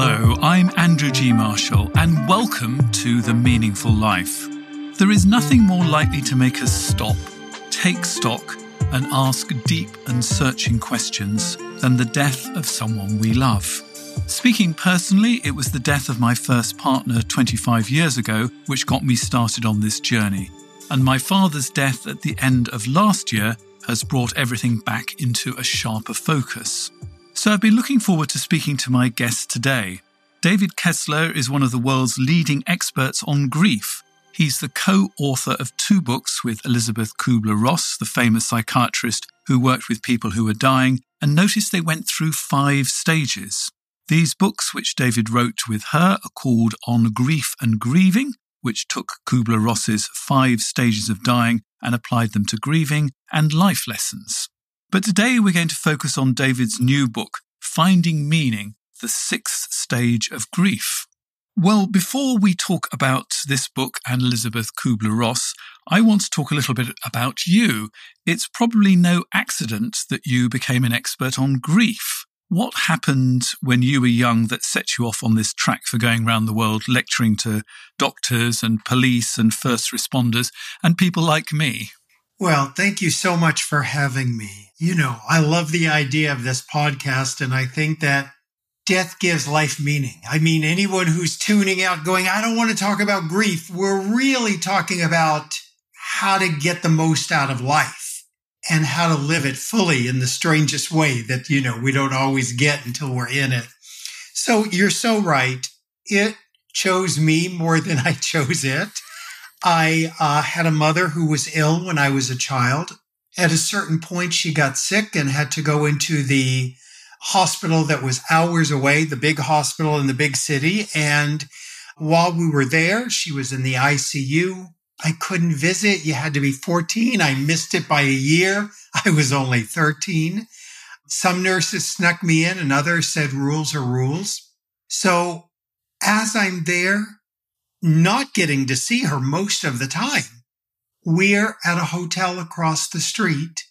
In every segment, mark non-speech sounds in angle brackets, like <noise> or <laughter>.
Hello, I'm Andrew G. Marshall, and welcome to The Meaningful Life. There is nothing more likely to make us stop, take stock, and ask deep and searching questions than the death of someone we love. Speaking personally, it was the death of my first partner 25 years ago which got me started on this journey. And my father's death at the end of last year has brought everything back into a sharper focus. So I've been looking forward to speaking to my guest today. David Kessler is one of the world's leading experts on grief. He's the co author of two books with Elisabeth Kubler Ross, the famous psychiatrist who worked with people who were dying, and noticed they went through five stages. These books, which David wrote with her, are called On Grief and Grieving, which took Kubler Ross's five stages of dying and applied them to grieving, and Life Lessons. But today we're going to focus on David's new book, Finding Meaning The Sixth Stage of Grief. Well, before we talk about this book and Elisabeth Kubler Ross, I want to talk a little bit about you. It's probably no accident that you became an expert on grief. What happened when you were young that set you off on this track for going around the world lecturing to doctors and police and first responders and people like me? Well, thank you so much for having me. You know, I love the idea of this podcast, and I think that death gives life meaning. I mean, anyone who's tuning out going, I don't want to talk about grief, we're really talking about how to get the most out of life and how to live it fully in the strangest way that, you know, we don't always get until we're in it. So you're so right. It chose me more than I <laughs> chose it. I uh, had a mother who was ill when I was a child. At a certain point, she got sick and had to go into the hospital that was hours away, the big hospital in the big city. And while we were there, she was in the ICU. I couldn't visit. You had to be 14. I missed it by a year. <laughs> I was only 13. Some nurses snuck me in and others said rules are rules. So as I'm there, not getting to see her most of the time. We're at a hotel across the street.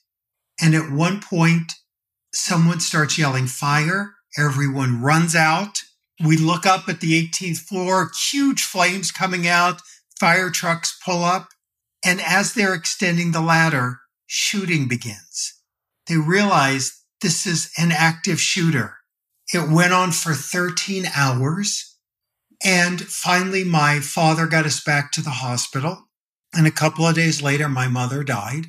And at one point, someone starts yelling fire. Everyone runs out. We look up at the 18th floor, huge flames coming out. Fire trucks pull up. And as they're extending the ladder, shooting begins. They realize this is an active shooter. It went on for 13 hours. And finally, my father got us back to the hospital. And a couple of days later, my mother died.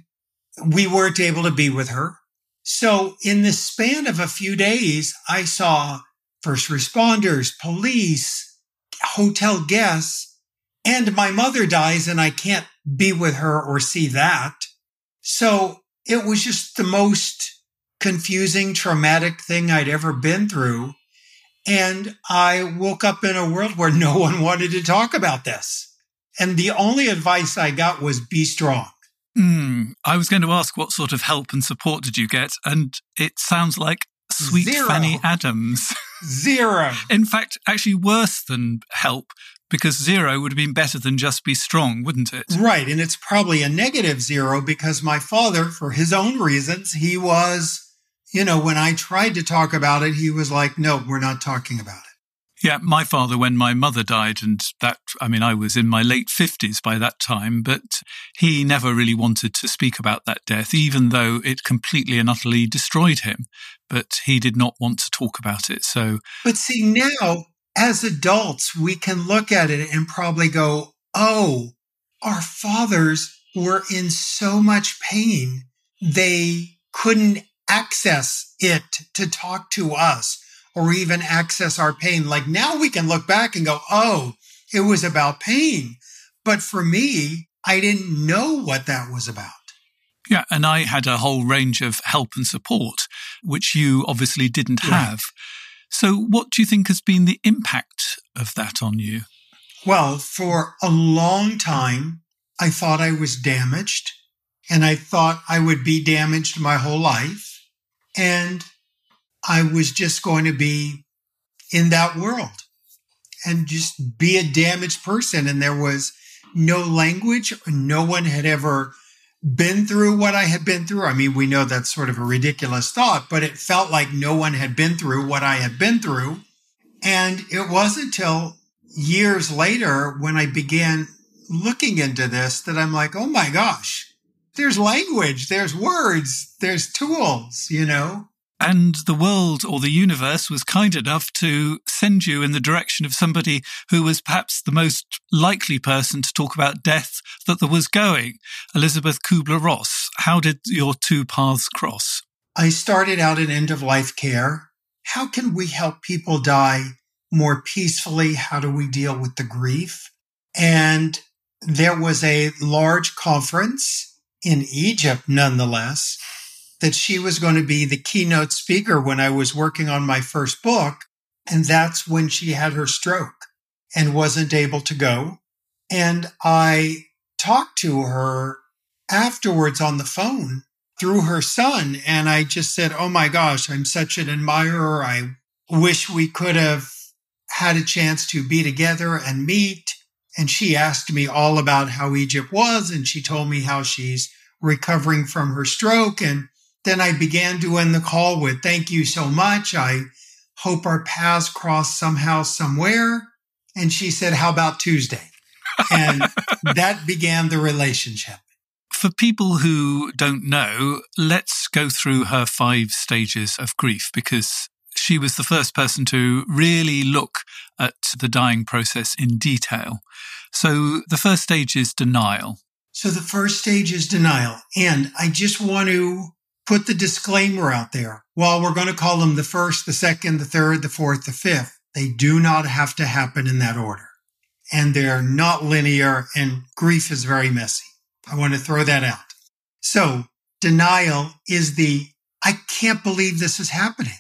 We weren't able to be with her. So in the span of a few days, I saw first responders, police, hotel guests, and my mother dies and I can't be with her or see that. So it was just the most confusing, traumatic thing I'd ever been through. And I woke up in a world where no one wanted to talk about this. And the only advice I got was be strong. Mm, I was going to ask what sort of help and support did you get? And it sounds like sweet Zero. Fanny Adams. Zero. <laughs> in fact, actually worse than help because zero would have been better than just be strong, wouldn't it? Right. And it's probably a negative zero because my father, for his own reasons, he was you know, when I tried to talk about it, he was like, no, we're not talking about it. Yeah, my father, when my mother died, and that, I mean, I was in my late 50s by that time, but he never really wanted to speak about that death, even though it completely and utterly destroyed him. But he did not want to talk about it. So. But see, now as adults, we can look at it and probably go, oh, our fathers were in so much pain. They couldn't access it to talk to us or even access our pain. Like now we can look back and go, oh, it was about pain. But for me, I didn't know what that was about. Yeah, and I had a whole range of help and support, which you obviously didn't have. So, what do you think has been the impact of that on you? Well, for a long time, I thought I was damaged and I thought I would be damaged my whole life. And I was just going to be in that world and just be a damaged person. And there was no language. No one had ever been through what I had been through. I mean, we know that's sort of a ridiculous thought, but it felt like no one had been through what I had been through. And it wasn't until years later when I began looking into this that I'm like, oh my gosh, there's language, there's words, there's tools, you know? And the world or the universe was kind enough to send you in the direction of somebody who was perhaps the most likely person to talk about death that there was going. Elisabeth Kubler Ross. How did your two paths cross? I started out in end of life care. How can we help people die more peacefully? How do we deal with the grief? And there was a large conference in Egypt, nonetheless, that she was going to be the keynote speaker when I was working on my first book. And that's when she had her stroke and wasn't able to go. And I talked to her afterwards on the phone through her son. And I just said, Oh my gosh, I'm such an admirer. I wish we could have had a chance to be together and meet. And she asked me all about how Egypt was. And she told me how she's recovering from her stroke. And then I began to end the call with, thank you so much. I hope our paths cross somehow, somewhere. And she said, how about Tuesday? And <laughs> that began the relationship. For people who don't know, let's go through her five stages of grief because she was the first person to really look at the dying process in detail. So the first stage is denial. So the first stage is denial. And I just want to put the disclaimer out there. While we're going to call them the first, the second, the third, the fourth, the fifth, they do not have to happen in that order. And they're not linear and grief is very messy. I want to throw that out. So denial is the, I can't believe this is happening.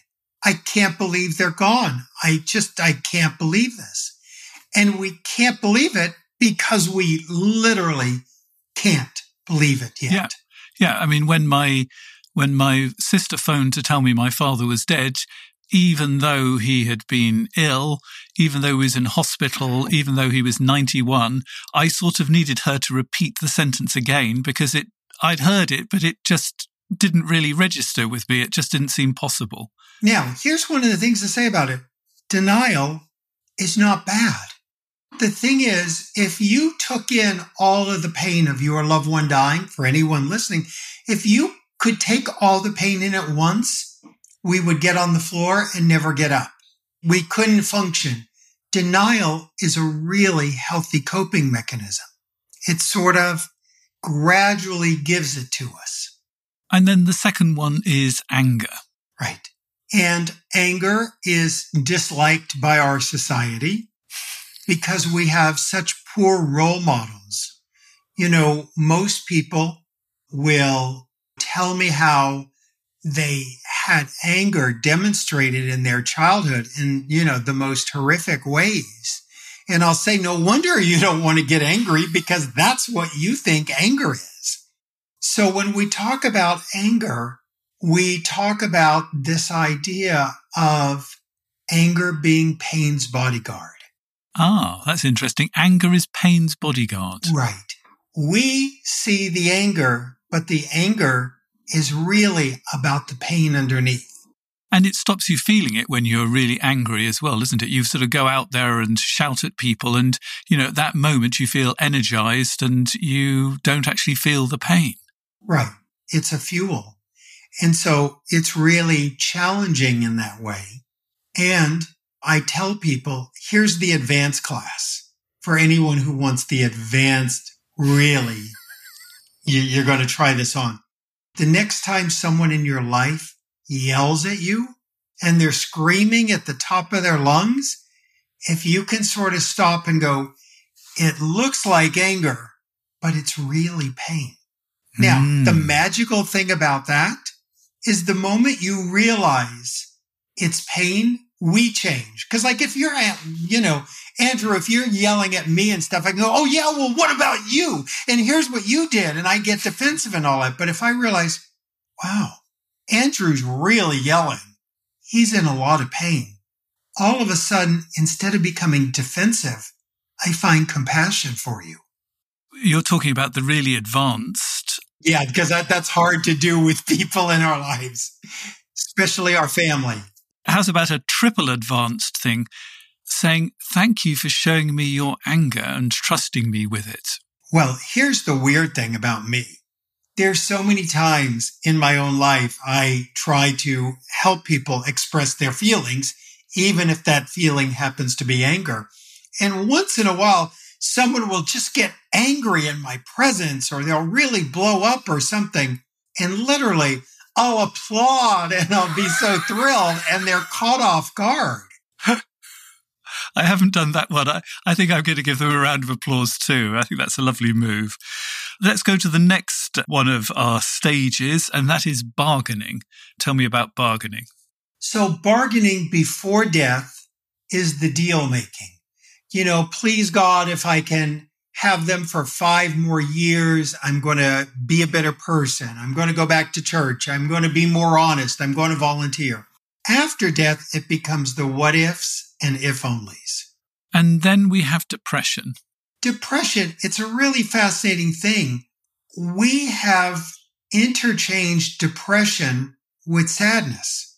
I can't believe they're gone. I just, I can't believe this. And we can't believe it because we literally can't believe it yet. Yeah. Yeah. I mean, when my when my sister phoned to tell me my father was dead, even though he had been ill, even though he was in hospital, even though he was 91, I sort of needed her to repeat the sentence again because it, I'd heard it, but it just didn't really register with me. It just didn't seem possible. Now, here's one of the things to say about it. Denial is not bad. The thing is, if you took in all of the pain of your loved one dying, for anyone listening, if you could take all the pain in at once, we would get on the floor and never get up. We couldn't function. Denial is a really healthy coping mechanism. It sort of gradually gives it to us. And then the second one is anger. Right. And anger is disliked by our society because we have such poor role models. You know, most people will tell me how they had anger demonstrated in their childhood in, you know, the most horrific ways. And I'll say, no wonder you don't want to get angry because that's what you think anger is. So when we talk about anger, we talk about this idea of anger being pain's bodyguard. Ah, that's interesting. Anger is pain's bodyguard. Right. We see the anger but the anger is really about the pain underneath. And it stops you feeling it when you're really angry as well, doesn't it? You sort of go out there and shout at people, and, you know, at that moment you feel energized and you don't actually feel the pain. Right. It's a fuel. And so it's really challenging in that way. And I tell people here's the advanced class for anyone who wants the advanced, really <laughs> you're going to try this on. The next time someone in your life yells at you and they're screaming at the top of their lungs, if you can sort of stop and go, it looks like anger, but it's really pain. Now, mm. the magical thing about that is the moment you realize it's pain, we change. Cause like if you're, at, you know, Andrew, if you're yelling at me and stuff, I can go, oh, yeah, well, what about you? And here's what you did. And I get defensive and all that. But if I realize, wow, Andrew's really yelling, he's in a lot of pain. All of a sudden, instead of becoming defensive, I find compassion for you. You're talking about the really advanced. Yeah, because that, that's hard to do with people in our lives, especially our family. How's about a triple advanced thing? Saying, thank you for showing me your anger and trusting me with it. Well, here's the weird thing about me. There's so many times in my own life I try to help people express their feelings, even if that feeling happens to be anger. And once in a while, someone will just get angry in my presence or they'll really blow up or something. And literally, I'll applaud and I'll be so <laughs> thrilled and they're caught off guard. I haven't done that one. I, I think I'm going to give them a round of applause too. I think that's a lovely move. Let's go to the next one of our stages, and that is bargaining. Tell me about bargaining. So, bargaining before death is the deal making you know, please God, if I can have them for five more years, I'm going to be a better person. I'm going to go back to church. I'm going to be more honest. I'm going to volunteer. After death, it becomes the what ifs and if onlys. And then we have depression. Depression, it's a really fascinating thing. We have interchanged depression with sadness.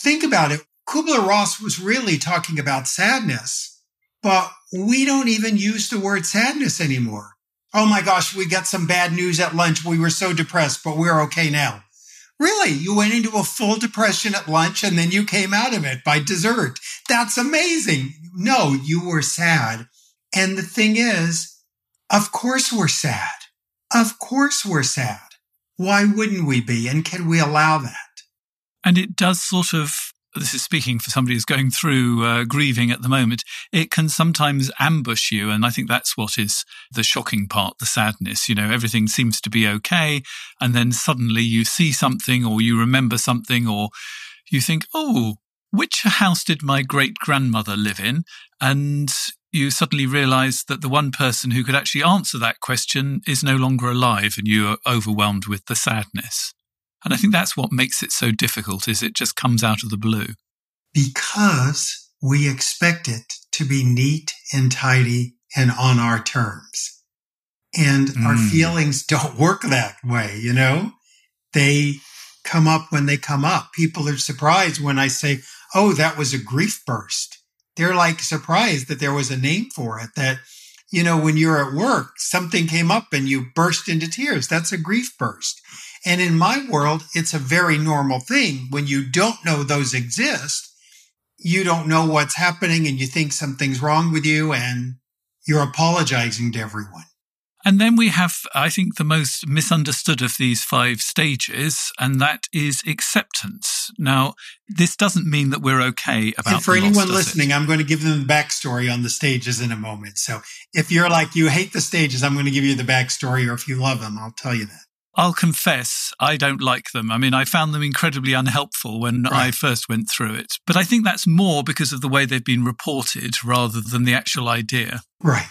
Think about it. Kubler Ross was really talking about sadness but we don't even use the word sadness anymore. Oh my gosh, we got some bad news at lunch. We were so depressed, but we're okay now. Really? You went into a full depression at lunch and then you came out of it by dessert. That's amazing. No, you were sad. And the thing is, of course we're sad. Of course we're sad. Why wouldn't we be? And can we allow that? And it does sort of this is speaking for somebody who's going through uh, grieving at the moment, it can sometimes ambush you. And I think that's what is the shocking part, the sadness. You know, everything seems to be okay. And then suddenly you see something or you remember something or you think, oh, which house did my great grandmother live in? And you suddenly realize that the one person who could actually answer that question is no longer alive and you are overwhelmed with the sadness. And I think that's what makes it so difficult is it just comes out of the blue. Because we expect it to be neat and tidy and on our terms. And mm. our feelings don't work that way, you know? They come up when they come up. People are surprised when I say, Oh, that was a grief burst. They're like surprised that there was a name for it that, you know, when you're at work, something came up and you burst into tears. That's a grief burst. And in my world, it's a very normal thing. When you don't know those exist, you don't know what's happening and you think something's wrong with you and you're apologizing to everyone. And then we have, I think, the most misunderstood of these five stages, and that is acceptance. Now, this doesn't mean that we're okay about. And for loss, anyone listening, it? I'm going to give them the backstory on the stages in a moment. So if you're like you hate the stages, I'm going to give you the backstory, or if you love them, I'll tell you that. I'll confess, I don't like them. I mean, I found them incredibly unhelpful when right. I first went through it. But I think that's more because of the way they've been reported rather than the actual idea. Right.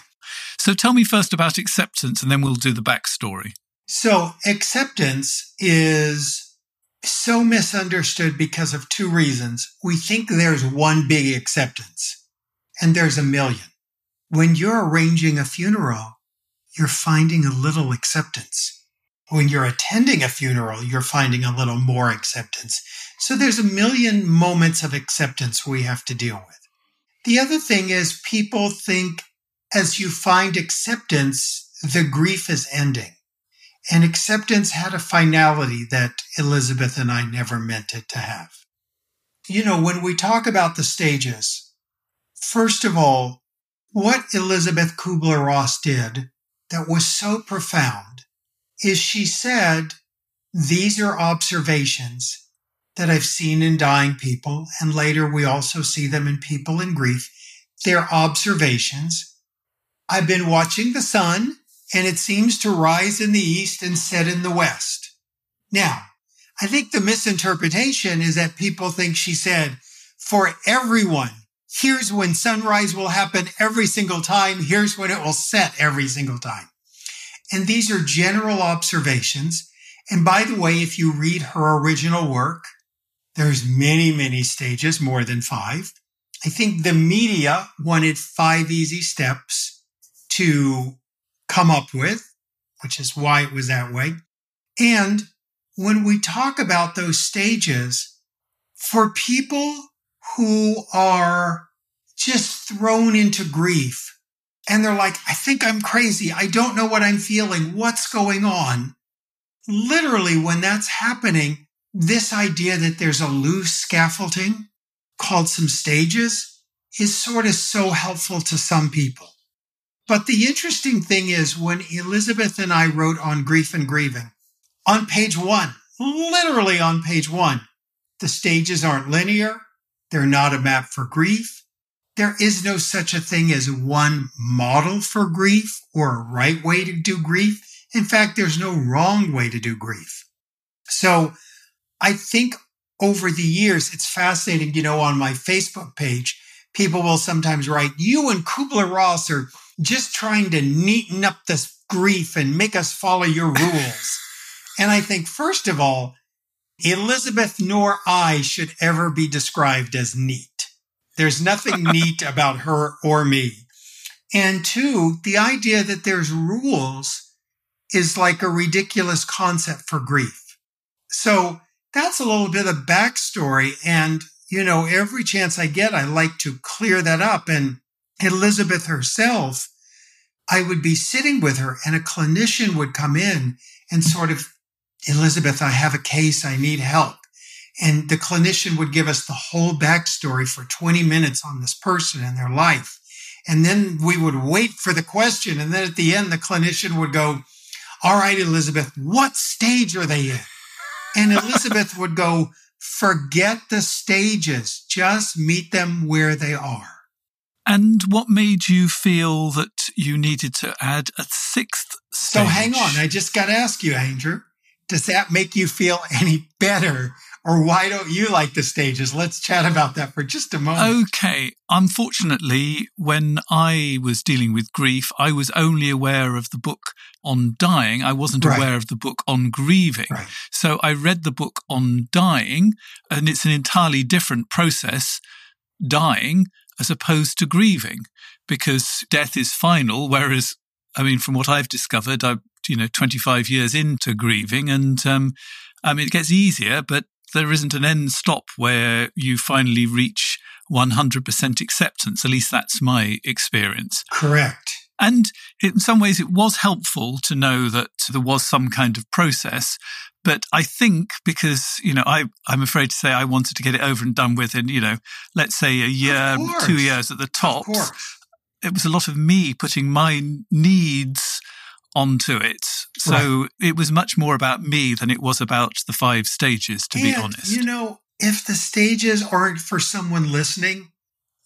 So tell me first about acceptance and then we'll do the backstory. So, acceptance is so misunderstood because of two reasons. We think there's one big acceptance, and there's a million. When you're arranging a funeral, you're finding a little acceptance when you're attending a funeral, you're finding a little more acceptance. So there's a million moments of acceptance we have to deal with. The other thing is people think as you find acceptance, the grief is ending. And acceptance had a finality that Elisabeth and I never meant it to have. You know, when we talk about the stages, first of all, what Elisabeth Kubler Ross did that was so profound is she said, these are observations that I've seen in dying people, and later we also see them in people in grief. They're observations. I've been watching the sun, and it seems to rise in the east and set in the west. Now, I think the misinterpretation is that people think she said, for everyone, here's when sunrise will happen every single time. Here's when it will set every single time. And these are general observations. And by the way, if you read her original work, there's many, many stages, more than five. I think the media wanted five easy steps to come up with, which is why it was that way. And when we talk about those stages, for people who are just thrown into grief and they're like, I think I'm crazy. I don't know what I'm feeling. What's going on? Literally, when that's happening, this idea that there's a loose scaffolding called some stages is sort of so helpful to some people. But the interesting thing is when Elisabeth and I wrote on grief and grieving, on page one, literally on page one, the stages aren't linear. They're not a map for grief. There is no such a thing as one model for grief or a right way to do grief. In fact, there's no wrong way to do grief. So I think over the years, it's fascinating, you know, on my Facebook page, people will sometimes write, you and Kubler Ross are just trying to neaten up this grief and make us follow your <laughs> rules. and I think, first of all, Elisabeth nor I should ever be described as neat. There's nothing <laughs> neat about her or me. And two, the idea that there's rules is like a ridiculous concept for grief. So that's a little bit of backstory. And, you know, every chance I get, I like to clear that up. And Elisabeth herself, I would be sitting with her and a clinician would come in and sort of, Elisabeth, I have a case. I need help. And the clinician would give us the whole backstory for 20 minutes on this person and their life. And then we would wait for the question. And then at the end, the clinician would go, all right, Elisabeth, what stage are they in? And <laughs> Elisabeth would go, forget the stages, just meet them where they are. And what made you feel that you needed to add a sixth stage? So hang on, I just got to ask you, Andrew, does that make you feel any better or why don't you like the stages? Let's chat about that for just a moment. Okay. Unfortunately, when I was dealing with grief, I was only aware of the book on dying. I wasn't right. aware of the book on grieving. Right. So I read the book on dying, and it's an entirely different process, dying as opposed to grieving, because death is final, whereas I mean, from what I've discovered, I'm you know 25 years into grieving, and um, I mean, it gets easier, but there isn't an end stop where you finally reach 100% acceptance. At least that's my experience. Correct. And in some ways, it was helpful to know that there was some kind of process. But I think because, you know, I, I'm afraid to say I wanted to get it over and done with in, you know, let's say a year, two years at the top. It was a lot of me putting my needs onto it. So right. it was much more about me than it was about the five stages, to and, be honest. You know, if the stages aren't for someone listening,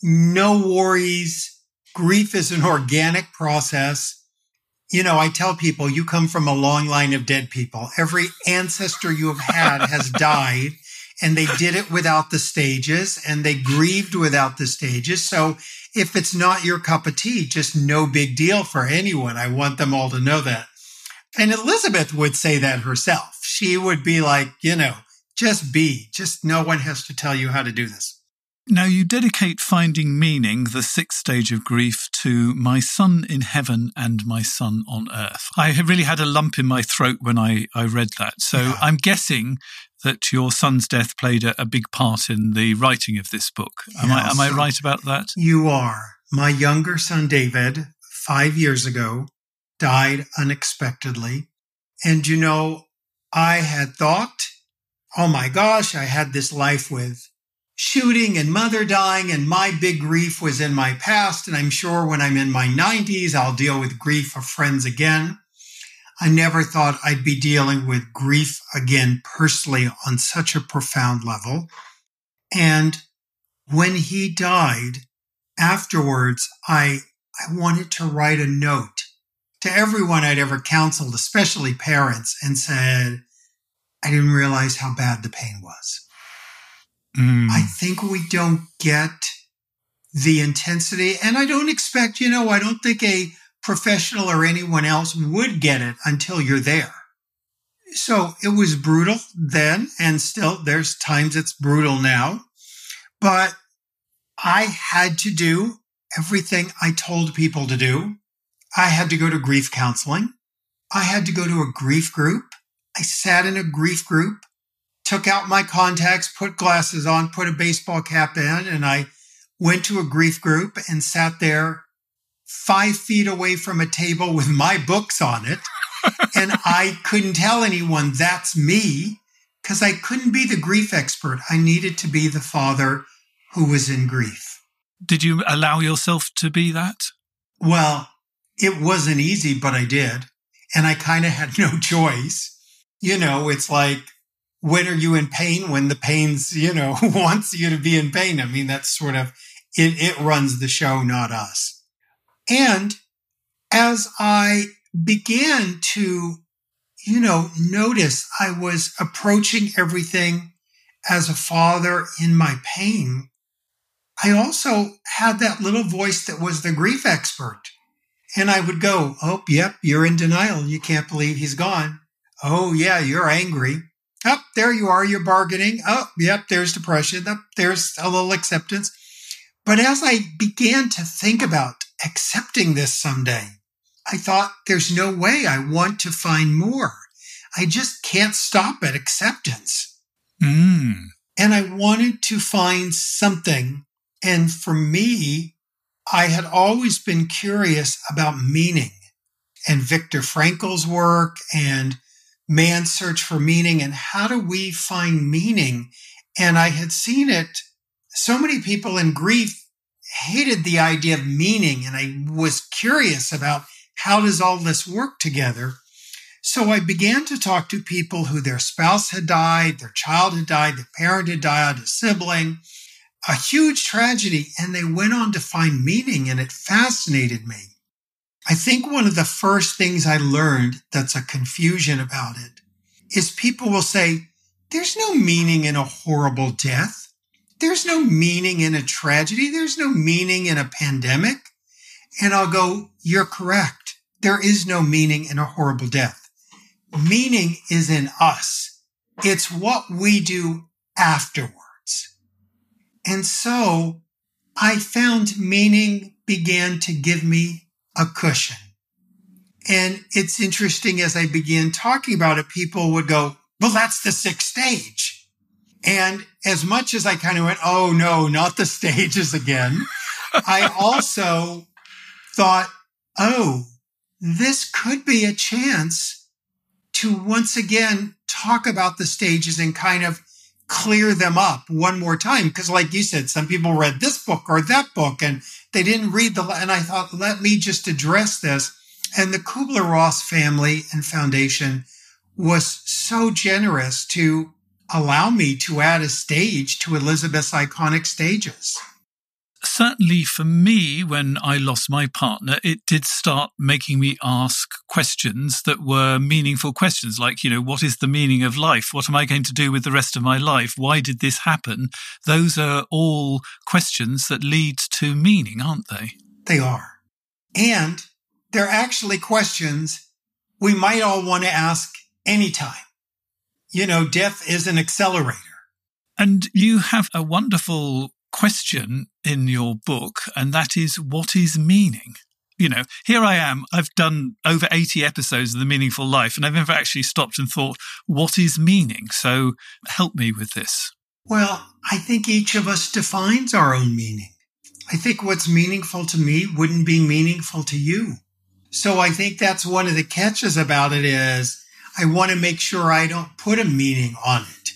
no worries. Grief is an organic process. You know, I tell people you come from a long line of dead people. Every ancestor you have had has <laughs> died and they did it without the stages and they grieved without the stages. So if it's not your cup of tea, just no big deal for anyone. I want them all to know that. And Elisabeth would say that herself. She would be like, you know, just be, just no one has to tell you how to do this. Now, you dedicate finding meaning, the sixth stage of grief, to my son in heaven and my son on earth. I really had a lump in my throat when I, I read that. So yeah. I'm guessing that your son's death played a, a, big part in the writing of this book. Am, I, am I right about that? You are. My younger son, David, five years ago, died unexpectedly. And you know, I had thought, oh my gosh, I had this life with shooting and mother dying, and my big grief was in my past. And I'm sure when I'm in my 90s, I'll deal with grief of friends again. I never thought I'd be dealing with grief again personally on such a profound level. And when he died, afterwards, I, I wanted to write a note to everyone I'd ever counseled, especially parents, and said, I didn't realize how bad the pain was. Mm. I think we don't get the intensity. And I don't expect, you know, I don't think a professional or anyone else would get it until you're there. So it was brutal then, and still there's times it's brutal now. But I had to do everything I told people to do. I had to go to grief counseling. I had to go to a grief group. I sat in a grief group, took out my contacts, put glasses on, put a baseball cap in, and I went to a grief group and sat there five feet away from a table with my books on it. <laughs> and I couldn't tell anyone that's me because I couldn't be the grief expert. I needed to be the father who was in grief. Did you allow yourself to be that? Well, it wasn't easy, but I did. And I kind of had <laughs> no choice. You know, it's like, when are you in pain? When the pain's, you know, <laughs> wants you to be in pain. I mean, that's sort of, it, it runs the show, not us. And as I began to, you know, notice I was approaching everything as a father in my pain, I also had that little voice that was the grief expert. And I would go, Oh, yep, you're in denial. You can't believe he's gone. Oh, yeah, you're angry. Up oh, there you are. You're bargaining. Oh, yep, there's depression. Up oh, there's a little acceptance. But as I began to think about accepting this someday, I thought there's no way I want to find more. I just can't stop at acceptance. Mm. And I wanted to find something. And for me, I had always been curious about meaning and Viktor Frankl's work and man's search for meaning and how do we find meaning? And I had seen it. So many people in grief hated the idea of meaning. And I was curious about how does all this work together? So I began to talk to people who their spouse had died, their child had died, their parent had died, a sibling, a huge tragedy, and they went on to find meaning, and it fascinated me. I think one of the first things I learned that's a confusion about it is people will say, there's no meaning in a horrible death. There's no meaning in a tragedy. There's no meaning in a pandemic. And I'll go, you're correct. There is no meaning in a horrible death. Meaning is in us. It's what we do afterwards. And so I found meaning began to give me a cushion. And it's interesting as I began talking about it, people would go, well, that's the sixth stage. And as much as I kind of went, oh no, not the <laughs> stages again, I also thought, oh, this could be a chance to once again talk about the stages and kind of clear them up one more time. Cause like you said, some people read this book or that book and they didn't read the, and I thought, let me just address this. And the Kubler Ross family and foundation was so generous to allow me to add a stage to Elisabeth's iconic stages certainly for me, when I lost my partner, it did start making me ask questions that were meaningful questions, like, you know, what is the meaning of life? What am I going to do with the rest of my life? Why did this happen? Those are all questions that lead to meaning, aren't they? They are. And they're actually questions we might all want to ask anytime. You know, death is an accelerator. And you have a wonderful question in your book, and that is what is meaning? You know, here I am. I've done over 80 episodes of The Meaningful Life, and I've never actually stopped and thought, what is meaning? So help me with this. Well, I think each of us defines our own meaning. I think what's meaningful to me wouldn't be meaningful to you. So I think that's one of the catches about it is I want to make sure I don't put a meaning on it,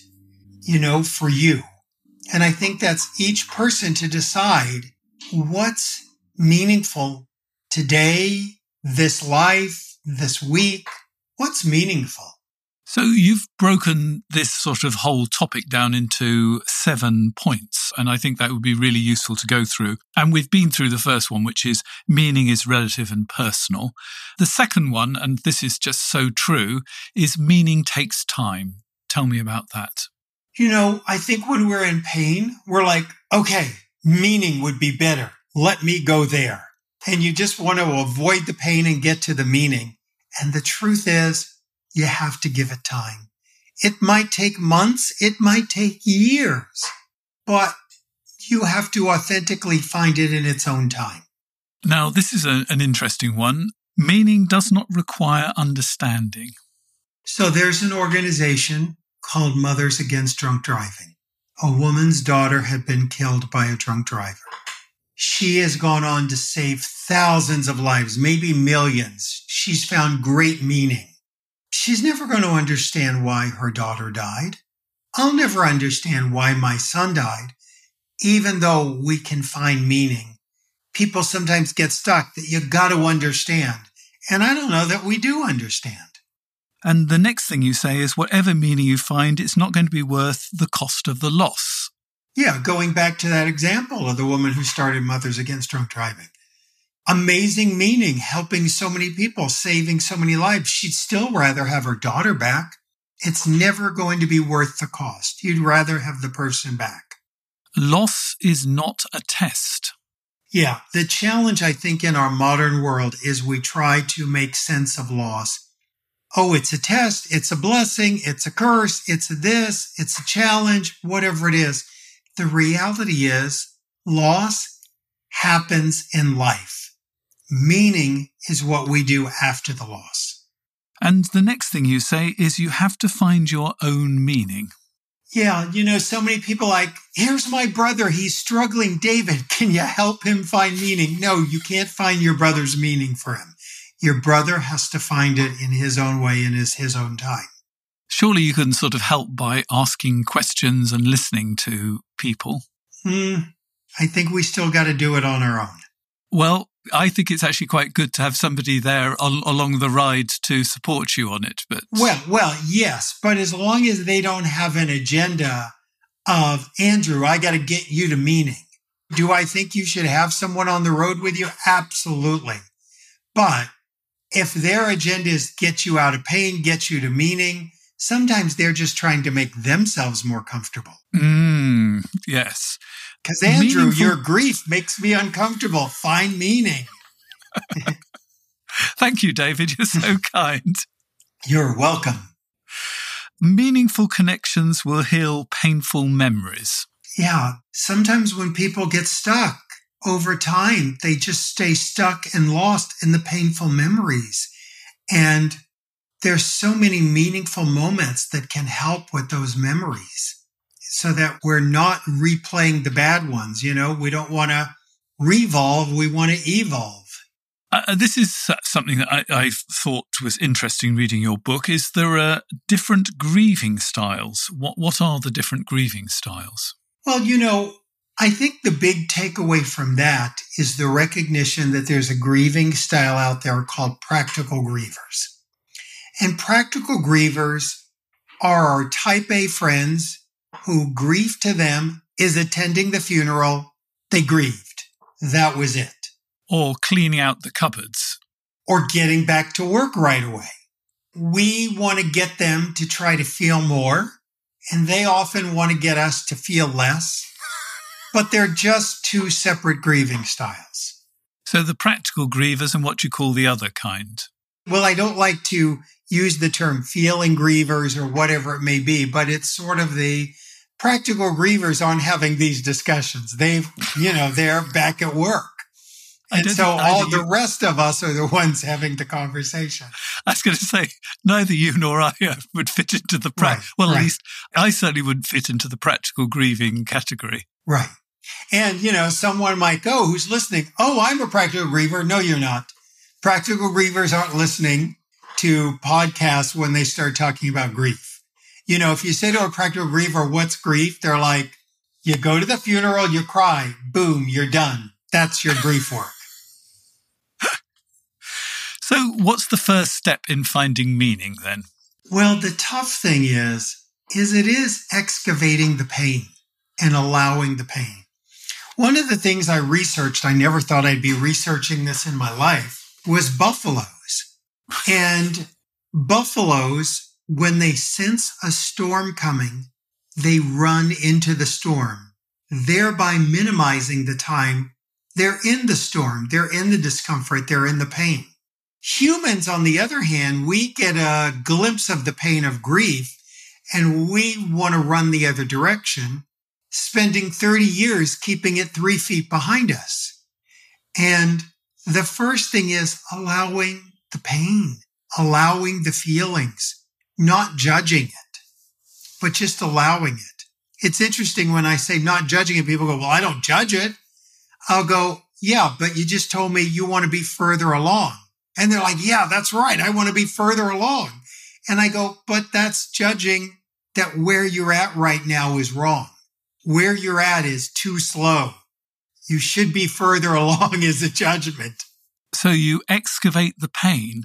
you know, for you. And I think that's each person to decide what's meaningful today, this life, this week. What's meaningful? So you've broken this sort of whole topic down into seven points. And I think that would be really useful to go through. And we've been through the first one, which is meaning is relative and personal. The second one, and this is just so true, is meaning takes time. Tell me about that. You know, I think when we're in pain, we're like, okay, meaning would be better. Let me go there. And you just want to avoid the pain and get to the meaning. And the truth is you have to give it time. It might take months. It might take years, but you have to authentically find it in its own time. Now, this is a, an interesting one. Meaning does not require understanding. So there's an organization called Mothers Against Drunk Driving. A woman's daughter had been killed by a drunk driver. She has gone on to save thousands of lives, maybe millions. She's found great meaning. She's never going to understand why her daughter died. I'll never understand why my son died, even though we can find meaning. People sometimes get stuck that you got to understand. And I don't know that we do understand. And the next thing you say is whatever meaning you find, it's not going to be worth the cost of the loss. Yeah, going back to that example of the woman who started Mothers Against Drunk Driving. Amazing meaning, helping so many people, saving so many lives. She'd still rather have her daughter back. It's never going to be worth the cost. You'd rather have the person back. Loss is not a test. Yeah, the challenge I think in our modern world is we try to make sense of loss. Oh, it's a test, it's a blessing, it's a curse, it's a this, it's a challenge, whatever it is. The reality is loss happens in life. Meaning is what we do after the loss. And the next thing you say is you have to find your own meaning. Yeah, you know, so many people like, here's my brother. He's struggling. David, can you help him find meaning? No, you can't find your brother's meaning for him. Your brother has to find it in his own way in his, his own time. Surely you can sort of help by asking questions and listening to people. Hmm. I think we still got to do it on our own. Well, I think it's actually quite good to have somebody there al- along the ride to support you on it. But well, well, yes, but as long as they don't have an agenda of Andrew, I got to get you to meaning. Do I think you should have someone on the road with you? Absolutely. But if their agenda is get you out of pain, get you to meaning, sometimes they're just trying to make themselves more comfortable. Mm, yes. Because Andrew, Meaningful- your grief makes me uncomfortable. Find meaning. <laughs> Thank you, David. You're so <laughs> kind. You're welcome. Meaningful connections will heal painful memories. Yeah. Sometimes when people get stuck over time, they just stay stuck and lost in the painful memories. And there's so many meaningful moments that can help with those memories so that we're not replaying the bad ones. You know, we don't want to revolve, we want to evolve. Uh, uh, this is something that I, I, thought was interesting reading your book. Is there are different grieving styles? What what are the different grieving styles? Well, you know, I think the big takeaway from that is the recognition that there's a grieving style out there called practical grievers. And practical grievers are our type A friends who grief to them is attending the funeral. They grieved. That was it. Or cleaning out the cupboards. Or getting back to work right away. We want to get them to try to feel more, and they often want to get us to feel less, but they're just two separate grieving styles. So the practical grievers and what you call the other kind. Well, I don't like to use the term feeling grievers or whatever it may be, but it's sort of the practical grievers aren't having these discussions. They've, you know, they're back at work. And so all the rest of us are the ones having the conversation. <laughs> I was going to say, neither you nor I uh, would fit into the, pra- right, well, right. at least I certainly wouldn't fit into the practical grieving category. Right. And, you know, someone might go who's listening, oh, I'm a practical griever. No, you're not. Practical grievers aren't listening to podcasts when they start talking about grief. You know, if you say to a practical griever, what's grief? They're like, you go to the funeral, you cry, boom, you're done. That's your grief work. <laughs> so what's the first step in finding meaning then? Well, the tough thing is, is it is excavating the pain and allowing the pain. One of the things I researched, I never thought I'd be researching this in my life, was buffaloes. And buffaloes, when they sense a storm coming, they run into the storm. thereby minimizing the time they're in the storm, they're in the discomfort, they're in the pain. Humans, on the other hand, we get a glimpse of the pain of grief and we want to run the other direction, spending 30 years keeping it three feet behind us. And the first thing is allowing the pain, allowing the feelings, not judging it, but just allowing it. It's interesting when I say not judging it, people go, well, I don't judge it. I'll go, yeah, but you just told me you want to be further along. And they're like, yeah, that's right. I want to be further along. And I go, but that's judging that where you're at right now is wrong. Where you're at is too slow. You should be further <laughs> along as a judgment. So you excavate the pain.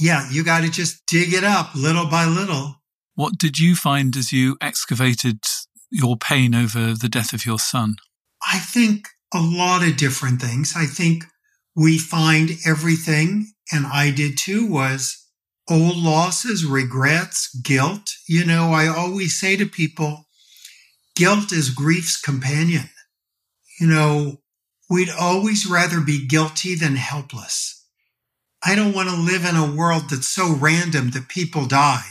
Yeah, you got to just dig it up little by little. What did you find as you excavated your pain over the death of your son? I think a lot of different things. I think we find everything, and I did too, was old losses, regrets, guilt. You know, I always say to people, guilt is grief's companion. You know, we'd always rather be guilty than helpless. I don't want to live in a world that's so random that people die.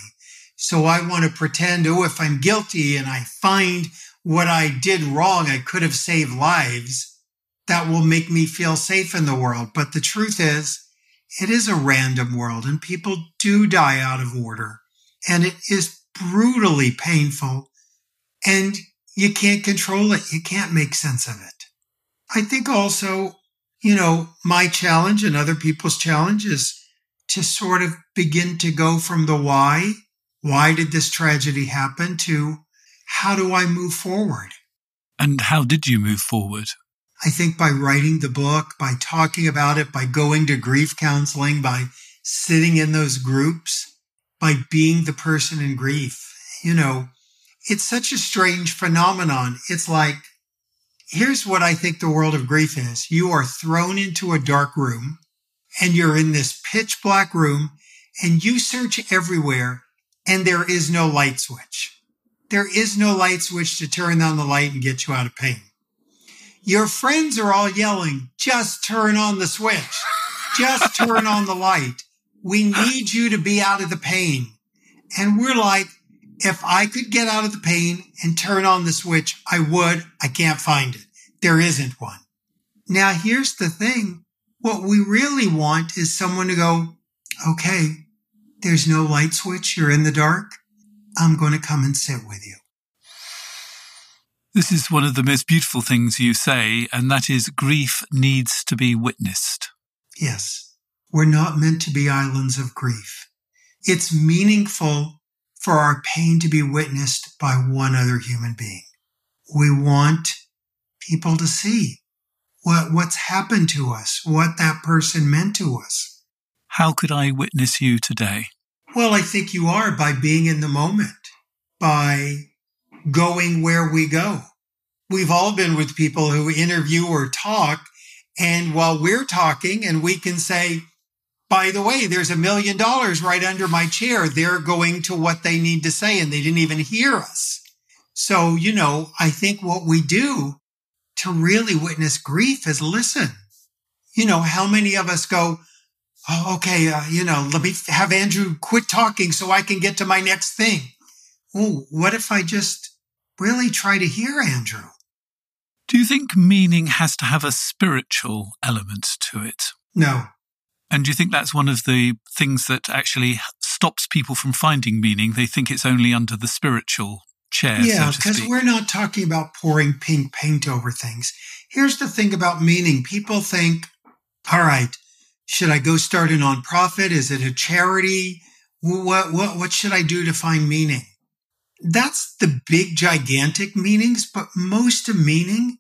So I want to pretend, oh, if I'm guilty and I find what I did wrong, I could have saved lives. That will make me feel safe in the world. But the truth is, it is a random world and people do die out of order and it is brutally painful and you can't control it. You can't make sense of it. I think also, you know, my challenge and other people's challenge is to sort of begin to go from the why, why did this tragedy happen to how do I move forward? And how did you move forward? I think by writing the book, by talking about it, by going to grief counseling, by sitting in those groups, by being the person in grief, you know, it's such a strange phenomenon. It's like, here's what I think the world of grief is. You are thrown into a dark room and you're in this pitch black room and you search everywhere and there is no light switch. There is no light switch to turn on the light and get you out of pain. Your friends are all yelling, just turn on the switch. Just turn on the light. We need you to be out of the pain. And we're like, if I could get out of the pain and turn on the switch, I would. I can't find it. There isn't one. Now, here's the thing. What we really want is someone to go, okay, there's no light switch. You're in the dark. I'm going to come and sit with you. This is one of the most beautiful things you say, and that is grief needs to be witnessed. Yes. We're not meant to be islands of grief. It's meaningful for our pain to be witnessed by one other human being. We want people to see what, what's happened to us, what that person meant to us. How could I witness you today? Well, I think you are by being in the moment, by going where we go. We've all been with people who interview or talk. And while we're talking and we can say, by the way, there's a million dollars right under my chair. They're going to what they need to say and they didn't even hear us. So, you know, I think what we do to really witness grief is listen. You know, how many of us go, Oh, okay. Uh, you know, let me have Andrew quit talking so I can get to my next thing. Oh, what if I just really try to hear Andrew. Do you think meaning has to have a spiritual element to it? No. And do you think that's one of the things that actually stops people from finding meaning? They think it's only under the spiritual chair. Yeah, because so we're not talking about pouring pink paint over things. Here's the thing about meaning people think, all right, should I go start a nonprofit? Is it a charity? What, what, what should I do to find meaning? That's the big, gigantic meanings, but most of meaning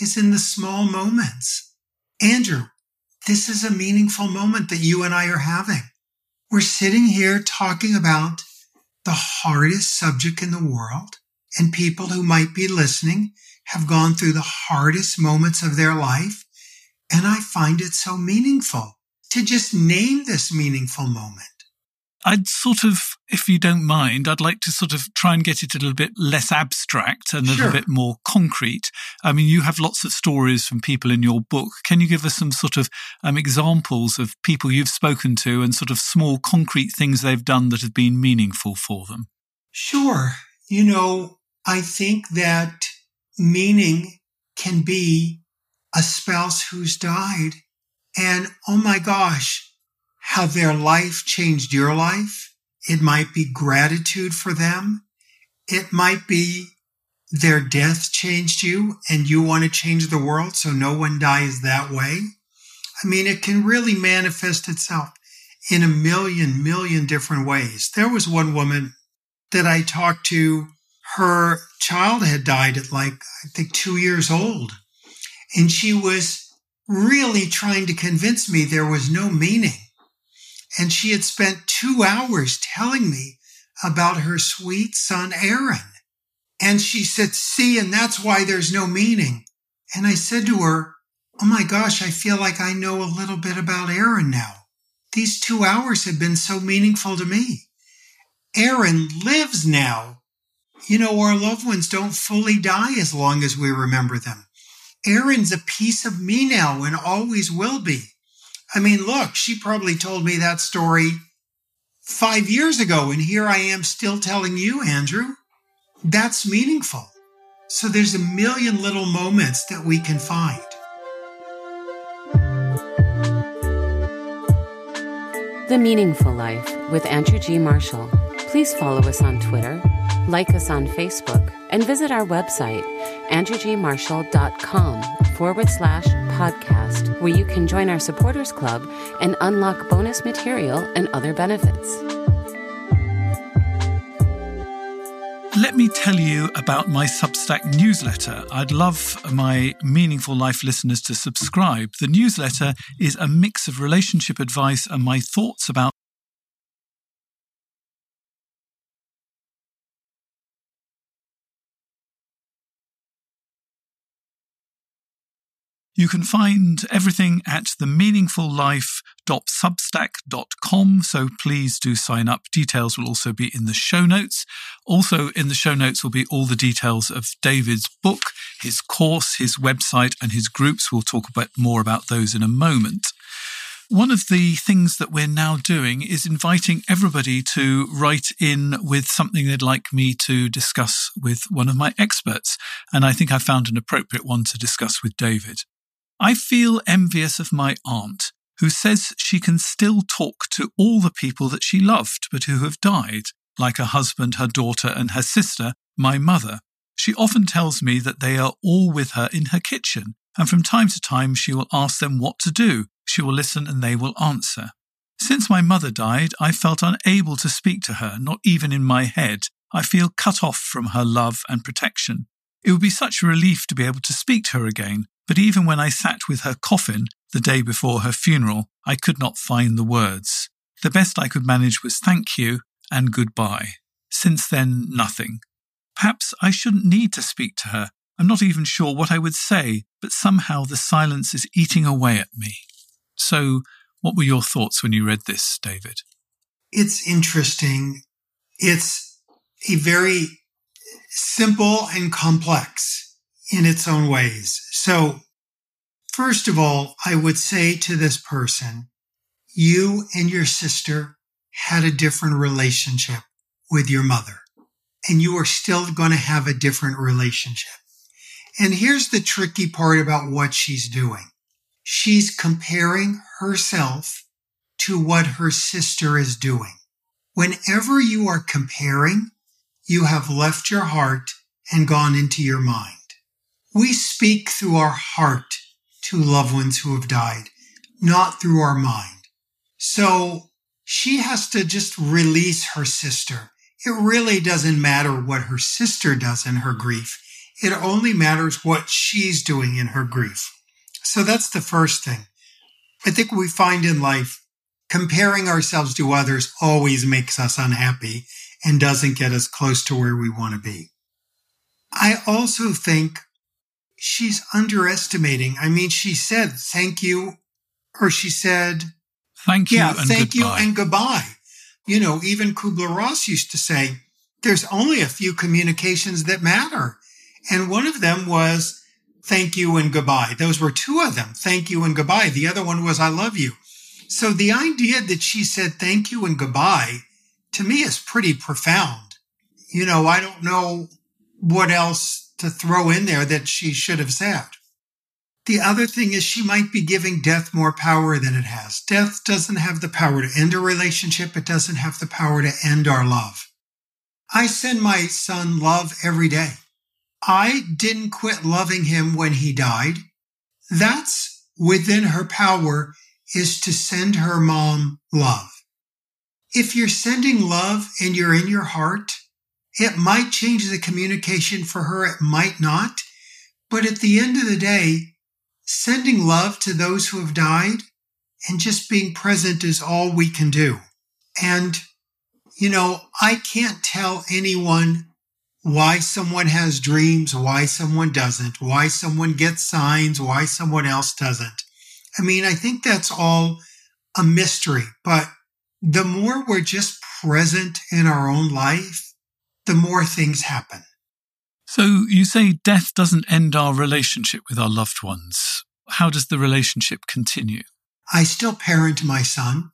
is in the small moments. Andrew, this is a meaningful moment that you and I are having. We're sitting here talking about the hardest subject in the world, and people who might be listening have gone through the hardest moments of their life. And I find it so meaningful to just name this meaningful moment. I'd sort of, if you don't mind, I'd like to sort of try and get it a little bit less abstract and a Sure. little bit more concrete. I mean, you have lots of stories from people in your book. Can you give us some sort of um, examples of people you've spoken to and sort of small concrete things they've done that have been meaningful for them? Sure. You know, I think that meaning can be a spouse who's died and oh my gosh, how their life changed your life. It might be gratitude for them. It might be their death changed you and you want to change the world so no one dies that way. I mean, it can really manifest itself in a million, million different ways. There was one woman that I talked to, her child had died at like, I think, two years old. And she was really trying to convince me there was no meaning. And she had spent two hours telling me about her sweet son, Aaron. And she said, See, and that's why there's no meaning. And I said to her, Oh my gosh, I feel like I know a little bit about Aaron now. These two hours have been so meaningful to me. Aaron lives now. You know, our loved ones don't fully die as long as we remember them. Aaron's a piece of me now and always will be. I mean, look, she probably told me that story five years ago, and here I am still telling you, Andrew. That's meaningful. So there's a million little moments that we can find. The Meaningful Life with Andrew G. Marshall. Please follow us on Twitter, like us on Facebook, and visit our website, andrewgmarshall.com forward slash podcast, where you can join our supporters club and unlock bonus material and other benefits. Let me tell you about my Substack newsletter. I'd love my Meaningful Life listeners to subscribe. The newsletter is a mix of relationship advice and my thoughts about You can find everything at themeaningfullife.substack.com, so please do sign up. Details will also be in the show notes. Also, in the show notes will be all the details of David's book, his course, his website, and his groups. We'll talk about more about those in a moment. One of the things that we're now doing is inviting everybody to write in with something they'd like me to discuss with one of my experts. And I think I found an appropriate one to discuss with David. I feel envious of my aunt, who says she can still talk to all the people that she loved but who have died, like her husband, her daughter, and her sister, my mother. She often tells me that they are all with her in her kitchen, and from time to time she will ask them what to do. She will listen and they will answer. Since my mother died, I felt unable to speak to her, not even in my head. I feel cut off from her love and protection. It would be such a relief to be able to speak to her again, but even when I sat with her coffin the day before her funeral, I could not find the words. The best I could manage was thank you and goodbye. Since then, nothing. Perhaps I shouldn't need to speak to her. I'm not even sure what I would say, but somehow the silence is eating away at me. So, what were your thoughts when you read this, David? It's interesting. It's a very simple and complex in its own ways. So, first of all, I would say to this person, you and your sister had a different relationship with your mother, and you are still going to have a different relationship. And here's the tricky part about what she's doing. She's comparing herself to what her sister is doing. Whenever you are comparing, you have left your heart and gone into your mind. We speak through our heart to loved ones who have died, not through our mind. So she has to just release her sister. It really doesn't matter what her sister does in her grief. It only matters what she's doing in her grief. So that's the first thing. I think we find in life comparing ourselves to others always makes us unhappy and doesn't get us close to where we want to be. I also think she's underestimating. I mean, she said thank you, or she said, Thank you yeah, and thank goodbye. you and goodbye. You know, even Kubler Ross used to say, there's only a few communications that matter. And one of them was thank you and goodbye. Those were two of them, thank you and goodbye. The other one was I love you. So the idea that she said thank you and goodbye to me is pretty profound. You know, I don't know what else to throw in there that she should have said. The other thing is she might be giving death more power than it has. Death doesn't have the power to end a relationship. It doesn't have the power to end our love. I send my son love every day. I didn't quit loving him when he died. That's within her power is to send her mom love. If you're sending love and you're in your heart, it might change the communication for her. It might not. But at the end of the day, sending love to those who have died and just being present is all we can do. And, you know, I can't tell anyone why someone has dreams, why someone doesn't, why someone gets signs, why someone else doesn't. I mean, I think that's all a mystery, but the more we're just present in our own life, the more things happen. So you say death doesn't end our relationship with our loved ones. How does the relationship continue? I still parent my son.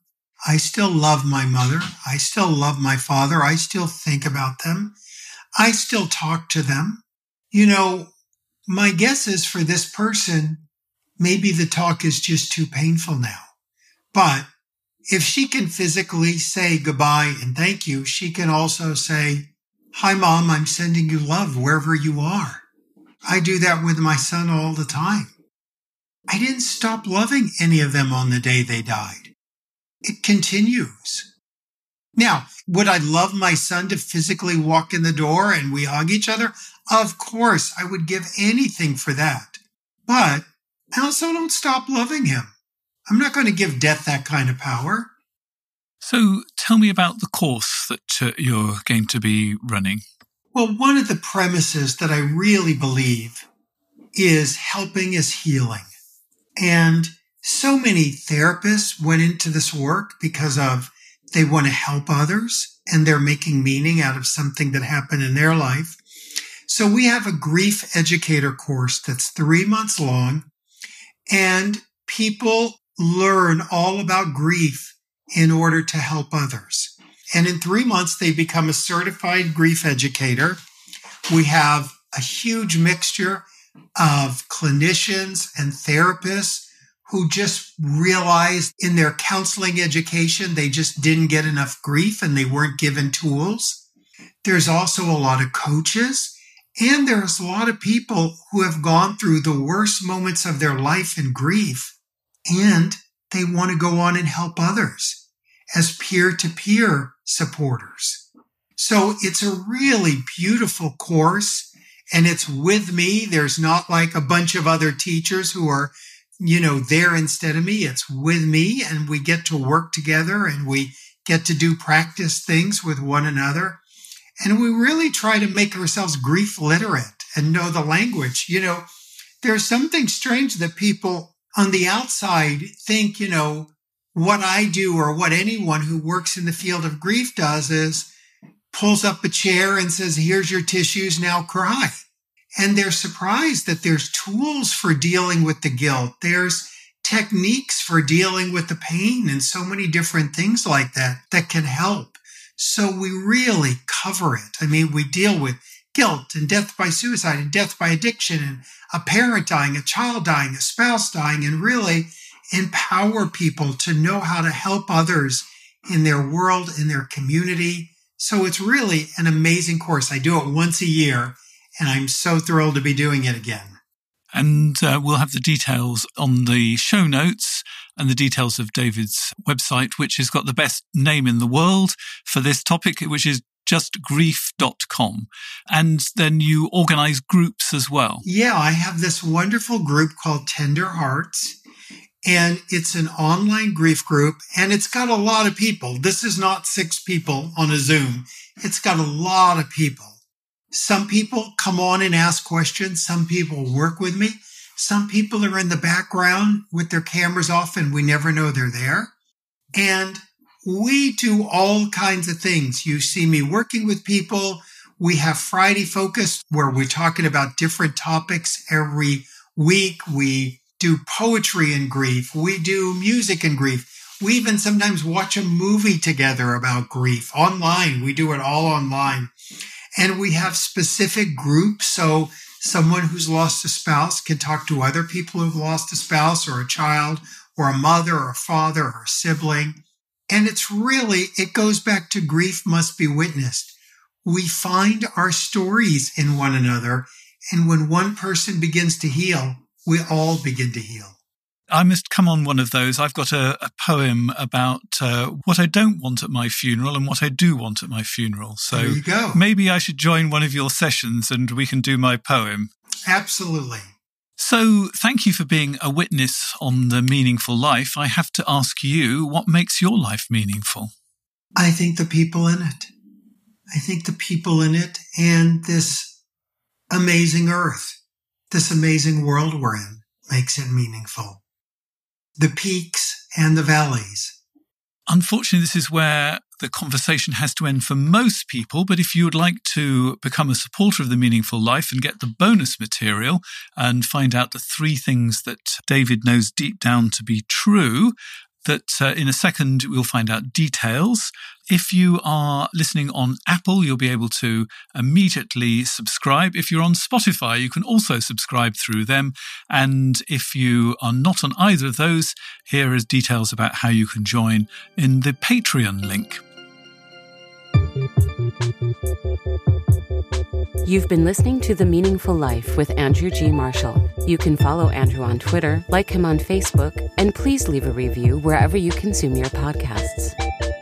I still love my mother. I still love my father. I still think about them. I still talk to them. You know, my guess is for this person, maybe the talk is just too painful now. But if she can physically say goodbye and thank you, she can also say, Hi, mom, I'm sending you love wherever you are. I do that with my son all the time. I didn't stop loving any of them on the day they died. It continues. Now, would I love my son to physically walk in the door and we hug each other? Of course, I would give anything for that. But I also don't stop loving him. I'm not going to give death that kind of power. So tell me about the course that uh, you're going to be running. Well, one of the premises that I really believe is helping is healing. And so many therapists went into this work because of they want to help others and they're making meaning out of something that happened in their life. So we have a grief educator course that's three months long and people learn all about grief in order to help others. And in three months, they become a certified grief educator. We have a huge mixture of clinicians and therapists who just realized in their counseling education, they just didn't get enough grief and they weren't given tools. There's also a lot of coaches and there's a lot of people who have gone through the worst moments of their life in grief and they want to go on and help others as peer to peer supporters. So it's a really beautiful course and it's with me. There's not like a bunch of other teachers who are, you know, there instead of me. It's with me and we get to work together and we get to do practice things with one another. And we really try to make ourselves grief literate and know the language. You know, there's something strange that people on the outside think, you know, what I do or what anyone who works in the field of grief does is pulls up a chair and says, here's your tissues, now cry. And they're surprised that there's tools for dealing with the guilt. There's techniques for dealing with the pain and so many different things like that that can help. So we really cover it. I mean, we deal with guilt and death by suicide and death by addiction and a parent dying, a child dying, a spouse dying, and really empower people to know how to help others in their world, in their community. So it's really an amazing course. I do it once a year, and I'm so thrilled to be doing it again. And uh, we'll have the details on the show notes and the details of David's website, which has got the best name in the world for this topic, which is just grief.com. And then you organize groups as well. Yeah, I have this wonderful group called Tender Hearts. And it's an online grief group and it's got a lot of people. This is not six people on a Zoom. It's got a lot of people. Some people come on and ask questions. Some people work with me. Some people are in the background with their cameras off and we never know they're there. And we do all kinds of things. You see me working with people. We have Friday Focus where we're talking about different topics every week. We do poetry and grief. We do music and grief. We even sometimes watch a movie together about grief online. We do it all online. And we have specific groups. So someone who's lost a spouse can talk to other people who've lost a spouse or a child or a mother or a father or a sibling. And it's really, it goes back to grief must be witnessed. We find our stories in one another. And when one person begins to heal, we all begin to heal. I must come on one of those. I've got a, a poem about uh, what I don't want at my funeral and what I do want at my funeral. So maybe I should join one of your sessions and we can do my poem. Absolutely. So, thank you for being a witness on the meaningful life. I have to ask you, what makes your life meaningful? I think the people in it. I think the people in it and this amazing earth, this amazing world we're in makes it meaningful. The peaks and the valleys. Unfortunately, this is where the conversation has to end for most people. But if you would like to become a supporter of the meaningful life and get the bonus material and find out the three things that David knows deep down to be true, that uh, in a second we'll find out details. If you are listening on Apple, you'll be able to immediately subscribe. If you're on Spotify, you can also subscribe through them. And if you are not on either of those, here is details about how you can join in the Patreon link. You've been listening to The Meaningful Life with Andrew G. Marshall. You can follow Andrew on Twitter, like him on Facebook, and please leave a review wherever you consume your podcasts.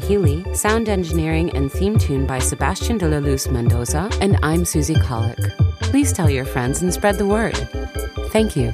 Healy. Sound engineering and theme tune by Sebastian de la Luz Mendoza. And I'm Susie Colick. Please tell your friends and spread the word. Thank you.